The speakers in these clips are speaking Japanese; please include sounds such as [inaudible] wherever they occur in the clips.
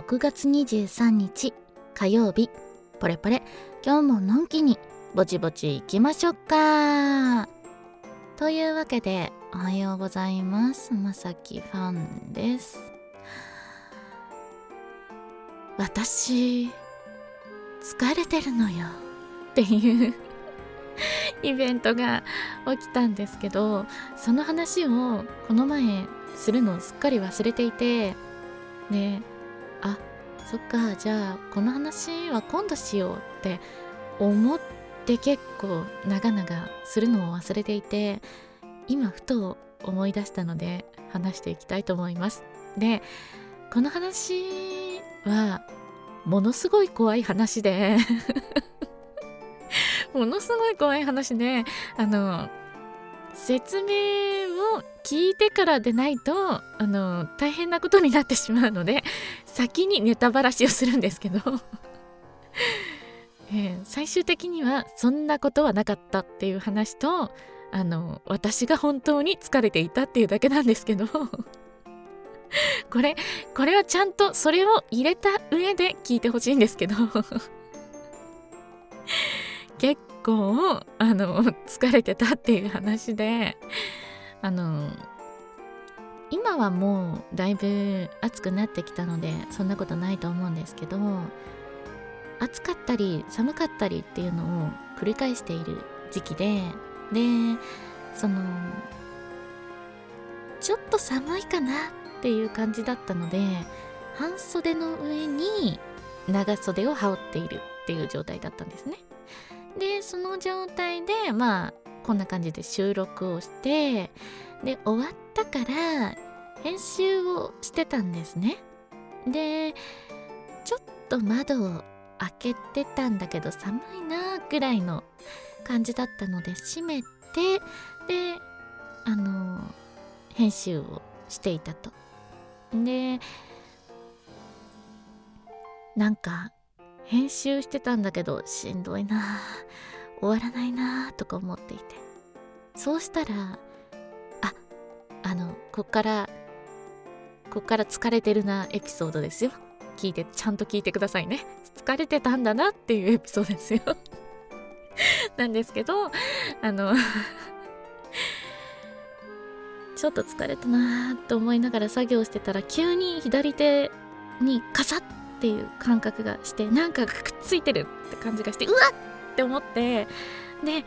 6月23日火曜日ポレポレ今日ものんきにぼちぼち行きましょうか。というわけでおはようございます。まさきファンです。私疲れてるのよ。っていうイベントが起きたんですけどその話をこの前するのをすっかり忘れていてでそっかじゃあこの話は今度しようって思って結構長々するのを忘れていて今ふと思い出したので話していきたいと思います。でこの話はものすごい怖い話で [laughs] ものすごい怖い話であの説明を聞いてからでないとあの大変なことになってしまうので先にネタばらしをするんですけど。[laughs] えー、最終的にはそんなことはなかったっていう話とあの私が本当に疲れていたっていうだけなんですけど。[laughs] これこれはちゃんとそれを入れた上で聞いてほしいんですけど。[laughs] 結構あの疲れてたっていう話であの今はもうだいぶ暑くなってきたのでそんなことないと思うんですけど暑かったり寒かったりっていうのを繰り返している時期ででそのちょっと寒いかなっていう感じだったので半袖の上に長袖を羽織っているっていう状態だったんですね。でその状態でまあこんな感じで収録をしてで終わったから編集をしてたんですね。でちょっと窓を開けてたんだけど寒いなぐらいの感じだったので閉めてであの編集をしていたと。でなんか編集してたんだけどしんどいな。終わらないなとか思っていて。そうしたらああのこっからこっから疲れてるなエピソードですよ。聞いてちゃんと聞いてくださいね。疲れてたんだなっていうエピソードですよ。[laughs] なんですけどあのちょっと疲れたなと思いながら作業してたら急に左手にカサッっていう感覚がしてなんかくっついてるって感じがしてうわっって思ってではっ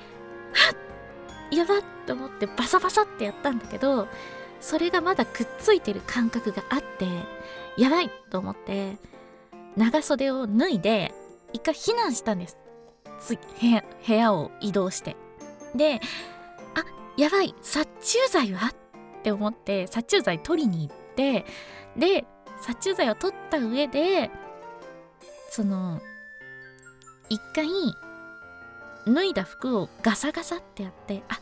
やばっと思ってバサバサってやったんだけどそれがまだくっついてる感覚があってやばいと思って長袖を脱いで一回避難したんです。つ部屋部屋を移動して。であやばい殺虫剤は？って思って殺虫剤取りに行ってで殺虫剤を取った上でその一回脱いだ服をガサガサってやってあ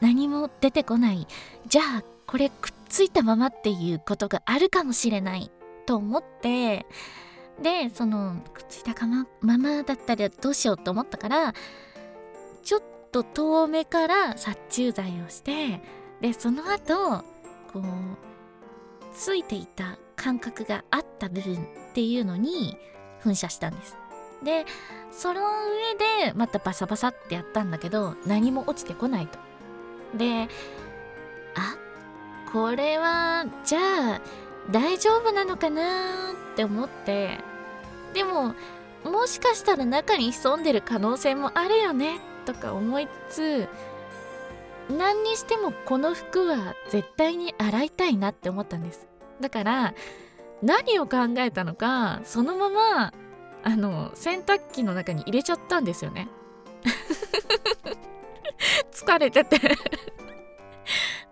何も出てこない。じゃあこれくっついたままっていうことがあるかもしれないと思ってでそのくっついたかまままだったらどうしようと思ったからちょっと遠目から殺虫剤をしてでその後こうついていた感覚があった部分っていうのに噴射したんです。でその上でまたバサバサってやったんだけど何も落ちてこないと。であこれはじゃあ大丈夫なのかなって思って。でももしかしたら中に潜んでる可能性もあるよねとか思いつつ何にしてもこの服は絶対に洗いたいなって思ったんです。だから何を考えたのかそのままあの洗濯機の中に入れちゃったんですよね。[laughs] 疲れてて。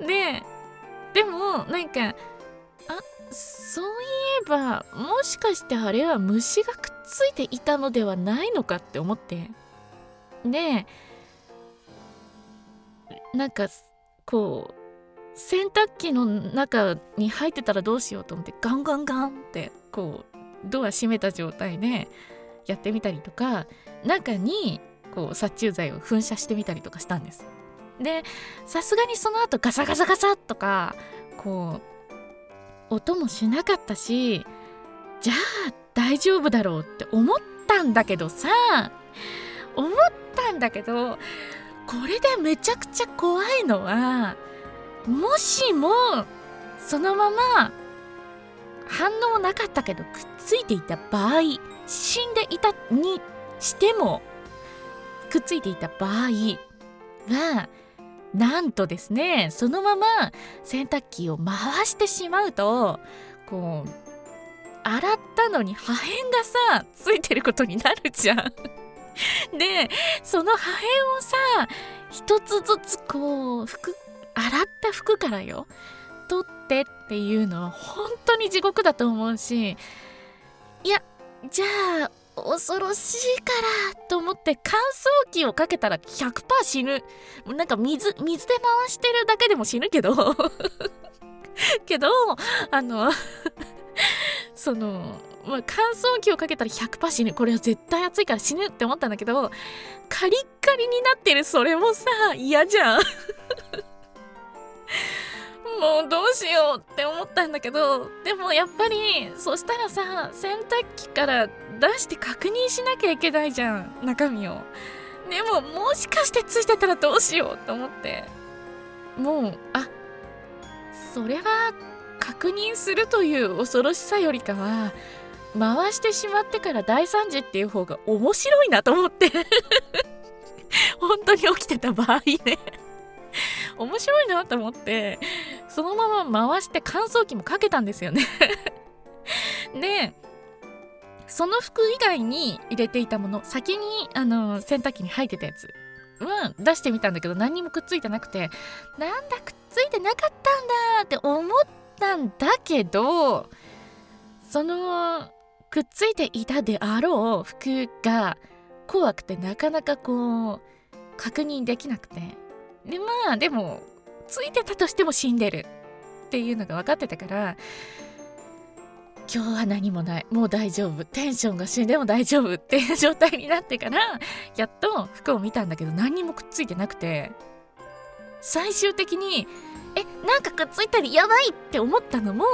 ででもなんかあそういえばもしかしてあれは虫がくっついていたのではないのかって思って。でなんかこう洗濯機の中に入ってたらどうしようと思ってガンガンガンってこうドア閉めた状態でやってみたりとか中にこう殺虫剤を噴射してみたりとかしたんです。でさすがにその後ガサガサガサとかこう音もしなかったしじゃあ大丈夫だろうって思ったんだけどさ思ったんだけどこれでめちゃくちゃ怖いのはもしもそのまま反応なかったけどくっついていた場合死んでいたにしてもくっついていた場合はなんとですねそのまま洗濯機を回してしまうとこう洗ったのに破片がさついてることになるじゃん。[laughs] でその破片をさ一つずつこう服洗った服からよ取ってっていうのは本当に地獄だと思うしいやじゃあ恐ろしいからと思って乾燥機をかけたら100%死ぬ。なんか水水で回してるだけでも死ぬけど。[laughs] けどあの [laughs] その、まあ、乾燥機をかけたら100%死ぬ。これは絶対暑いから死ぬって思ったんだけどカリッカリになってるそれもさ嫌じゃん。[laughs] もうどうしようって思ったんだけどでもやっぱりそしたらさ洗濯機から出して確認しなきゃいけないじゃん中身を。でももしかしてついてたらどうしようと思って。もうあそれは確認するという恐ろしさよりかは回してしまってから大惨事っていう方が面白いなと思って。[laughs] 本当に起きてた場合ね。面白いなと思って。そのまま回して乾燥機もかけたんですよね。[laughs] でその服以外に入れていたもの先にあの洗濯機に入ってたやつは出してみたんだけど何にもくっついてなくてなんだくっついてなかったんだって思ったんだけどそのくっついていたであろう服が怖くてなかなかこう確認できなくて。でまあでもついてたとしても死んでる。っていうのが分かってたから今日は何もない。もう大丈夫。テンションが死んでも大丈夫。っていう状態になってからやっと服を見たんだけど何にもくっついてなくて最終的にえなんかくっついたりやばいって思ったのも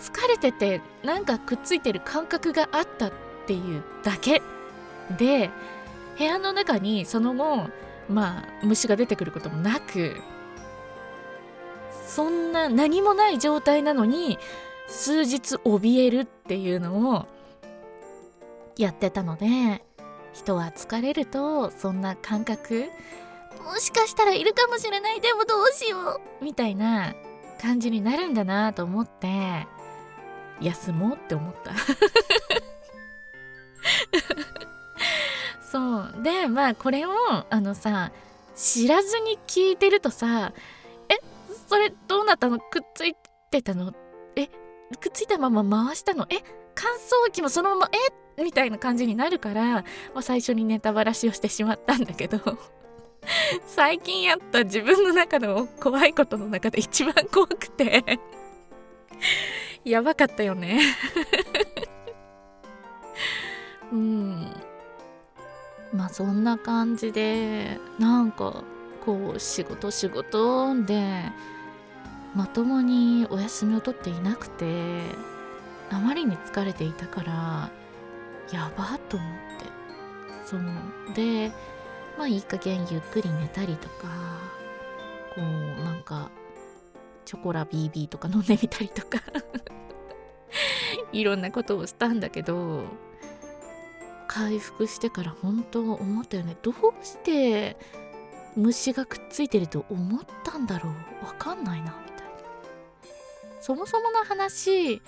疲れててなんかくっついてる感覚があったっていうだけ。で部屋の中にその後まあ虫が出てくることもなくそんな何もない状態なのに数日怯えるっていうのをやってたので人は疲れるとそんな感覚もしかしたらいるかもしれないでもどうしようみたいな感じになるんだなと思って休もうって思った。[laughs] そう。でまあこれをあのさ知らずに聞いてるとさそれどうなったの？くっついてたの？え？くっついたまま回したの？え？乾燥機もそのままえ？みたいな感じになるから、まあ、最初にネタばらしをしてしまったんだけど。[laughs] 最近やった自分の中の怖いことの中で一番怖くて。やばかったよね。[laughs] うん。まあそんな感じでなんかこう仕事仕事でまともにお休みを取っていなくてあまりに疲れていたからやばと思って。そうでまあいい加減ゆっくり寝たりとかこうなんかチョコラ BB とか飲んでみたりとか [laughs] いろんなことをしたんだけど回復してから本当思ったよね。どうして虫がくっついてると思ったんだろう。わかんないな。みそもそもの話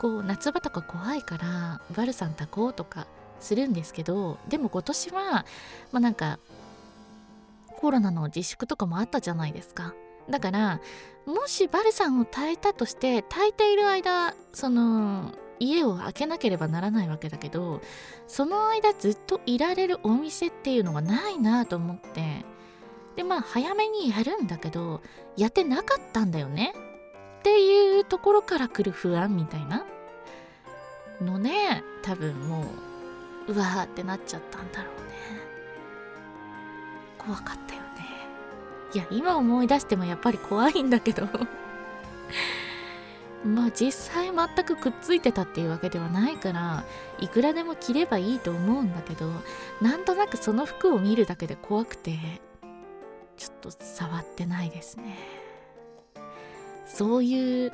こう夏場とか怖いからバルサン炊こうとかするんですけどでも今年はまあなんかコロナの自粛とかもあったじゃないですか。だからもしバルサンを炊いたとして炊いている間その家を開けなければならないわけだけどその間ずっといられるお店っていうのがないなと思ってでまあ早めにやるんだけどやってなかったんだよね。っていうところから来る不安みたいなのね多分もううわーってなっちゃったんだろうね。怖かったよね。いや今思い出してもやっぱり怖いんだけど。[laughs] まあ実際全くくっついてたっていうわけではないからいくらでも着ればいいと思うんだけどなんとなくその服を見るだけで怖くてちょっと触ってないですね。そういう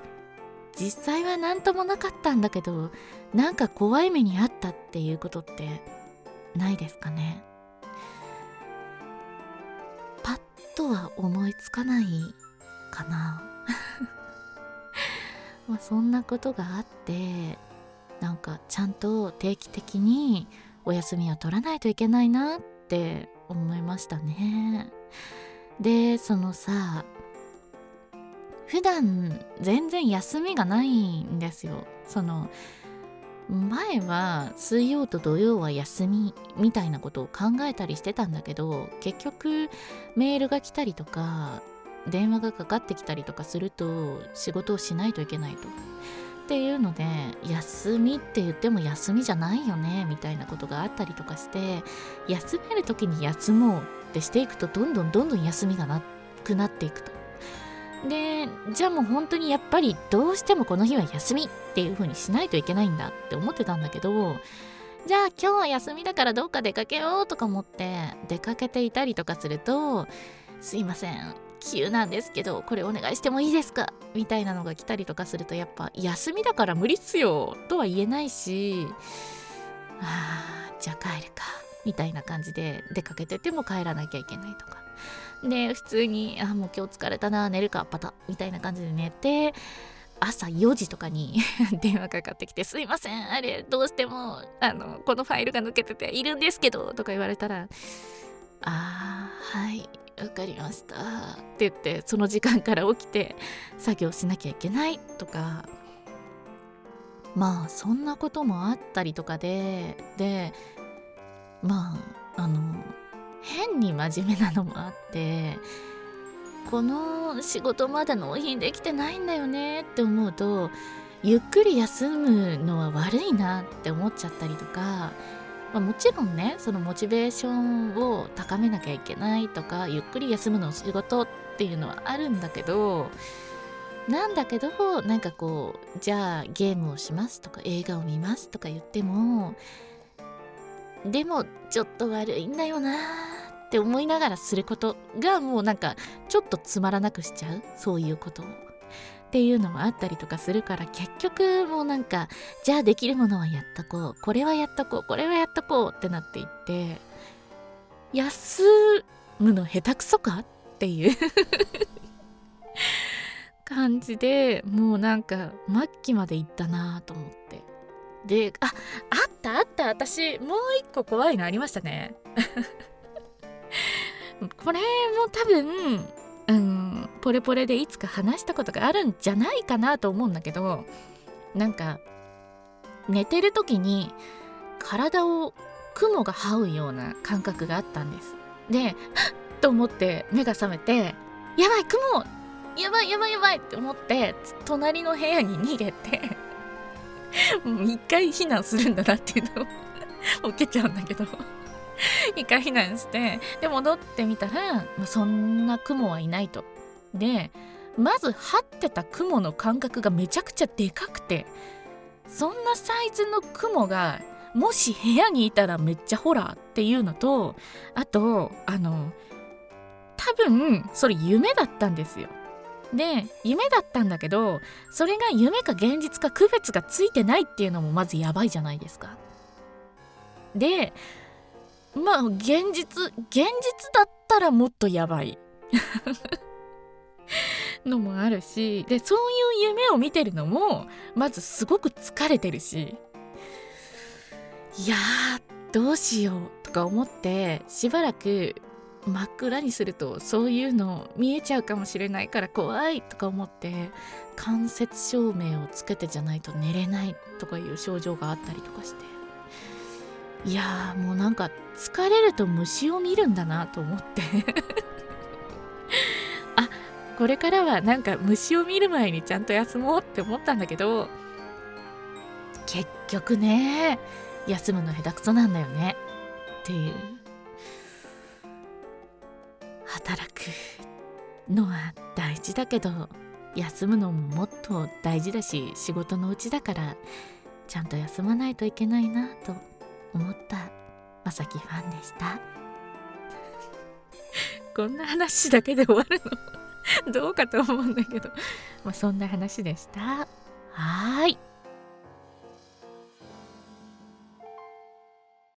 実際は何ともなかったんだけどなんか怖い目にあったっていうことってないですかね。パッとは思いつかないかな。[laughs] まあそんなことがあってなんかちゃんと定期的にお休みを取らないといけないなって思いましたね。でそのさ普段全然休みがないんですよその前は水曜と土曜は休みみたいなことを考えたりしてたんだけど結局メールが来たりとか電話がかかってきたりとかすると仕事をしないといけないと。っていうので休みって言っても休みじゃないよねみたいなことがあったりとかして休める時に休もうってしていくとどんどんどんどん休みがなくなっていくと。でじゃあもう本当にやっぱりどうしてもこの日は休みっていう風にしないといけないんだって思ってたんだけどじゃあ今日は休みだからどっか出かけようとか思って出かけていたりとかするとすいません急なんですけどこれお願いしてもいいですか？みたいなのが来たりとかするとやっぱ休みだから無理っすよとは言えないしあーじゃあ帰るかみたいな感じで出かけてても帰らなきゃいけないとか。で普通にあもう今日疲れたな寝るかパタみたいな感じで寝て朝4時とかに [laughs] 電話かかってきて「すいませんあれどうしてもあのこのファイルが抜けてているんですけど」とか言われたら「あーはいわかりました」って言ってその時間から起きて作業しなきゃいけないとか。まあそんなこともあったりとかででまああの変に真面目なのもあってこの仕事まだ納品できてないんだよねって思うとゆっくり休むのは悪いなって思っちゃったりとか、まあ、もちろんねそのモチベーションを高めなきゃいけないとかゆっくり休むの仕事っていうのはあるんだけどなんだけどなんかこうじゃあゲームをしますとか映画を見ますとか言ってもでもちょっと悪いんだよなって思いながらすることがもうなんかちょっとつまらなくしちゃうそういうことを。っていうのもあったりとかするから結局もうなんかじゃあできるものはやっとこうこれはやっとこうこれはやっとこうってなっていって休むの下手くそかっていう感じでもうなんか末期まで行ったなと思ってでああったあった。私もう一個怖いのありましたね。[laughs] これも多分うんポレポレでいつか話したことがあるんじゃないかなと思うんだけどなんか寝てる時に体を雲が這うような感覚があったんです。で [gasps] と思って目が覚めてやばい雲やばいやばいやばいって思って隣の部屋に逃げて一回避難するんだなっていうのを [laughs] 起きちゃうんだけど一回避難してで戻ってみたら、まあ、そんな雲はいないと。でまず張ってた雲の間隔がめちゃくちゃでかくてそんなサイズの雲がもし部屋にいたらめっちゃホラーっていうのとあとあの多分それ夢だったんですよ。で夢だったんだけどそれが夢か現実か区別がついてないっていうのもまずやばいじゃないですか。でまあ現実現実だったらもっとやばい [laughs] のもあるしでそういう夢を見てるのもまずすごく疲れてるしいやどうしようとか思ってしばらく真っ暗にするとそういうの見えちゃうかもしれないから怖いとか思って間接照明をつけてじゃないと寝れないとかいう症状があったりとかして。いやーもうなんか疲れると虫を見るんだなと思って。[laughs] あこれからはなんか虫を見る前にちゃんと休もうって思ったんだけど結局ね休むの下手くそなんだよね。っていう。働くのは大事だけど休むのももっと大事だし仕事のうちだからちゃんと休まないといけないなと思ったまさきファンでした。[laughs] こんな話だけで終わるの？[laughs] どうかと思うんだけど、まあ、そんな話でした。はい。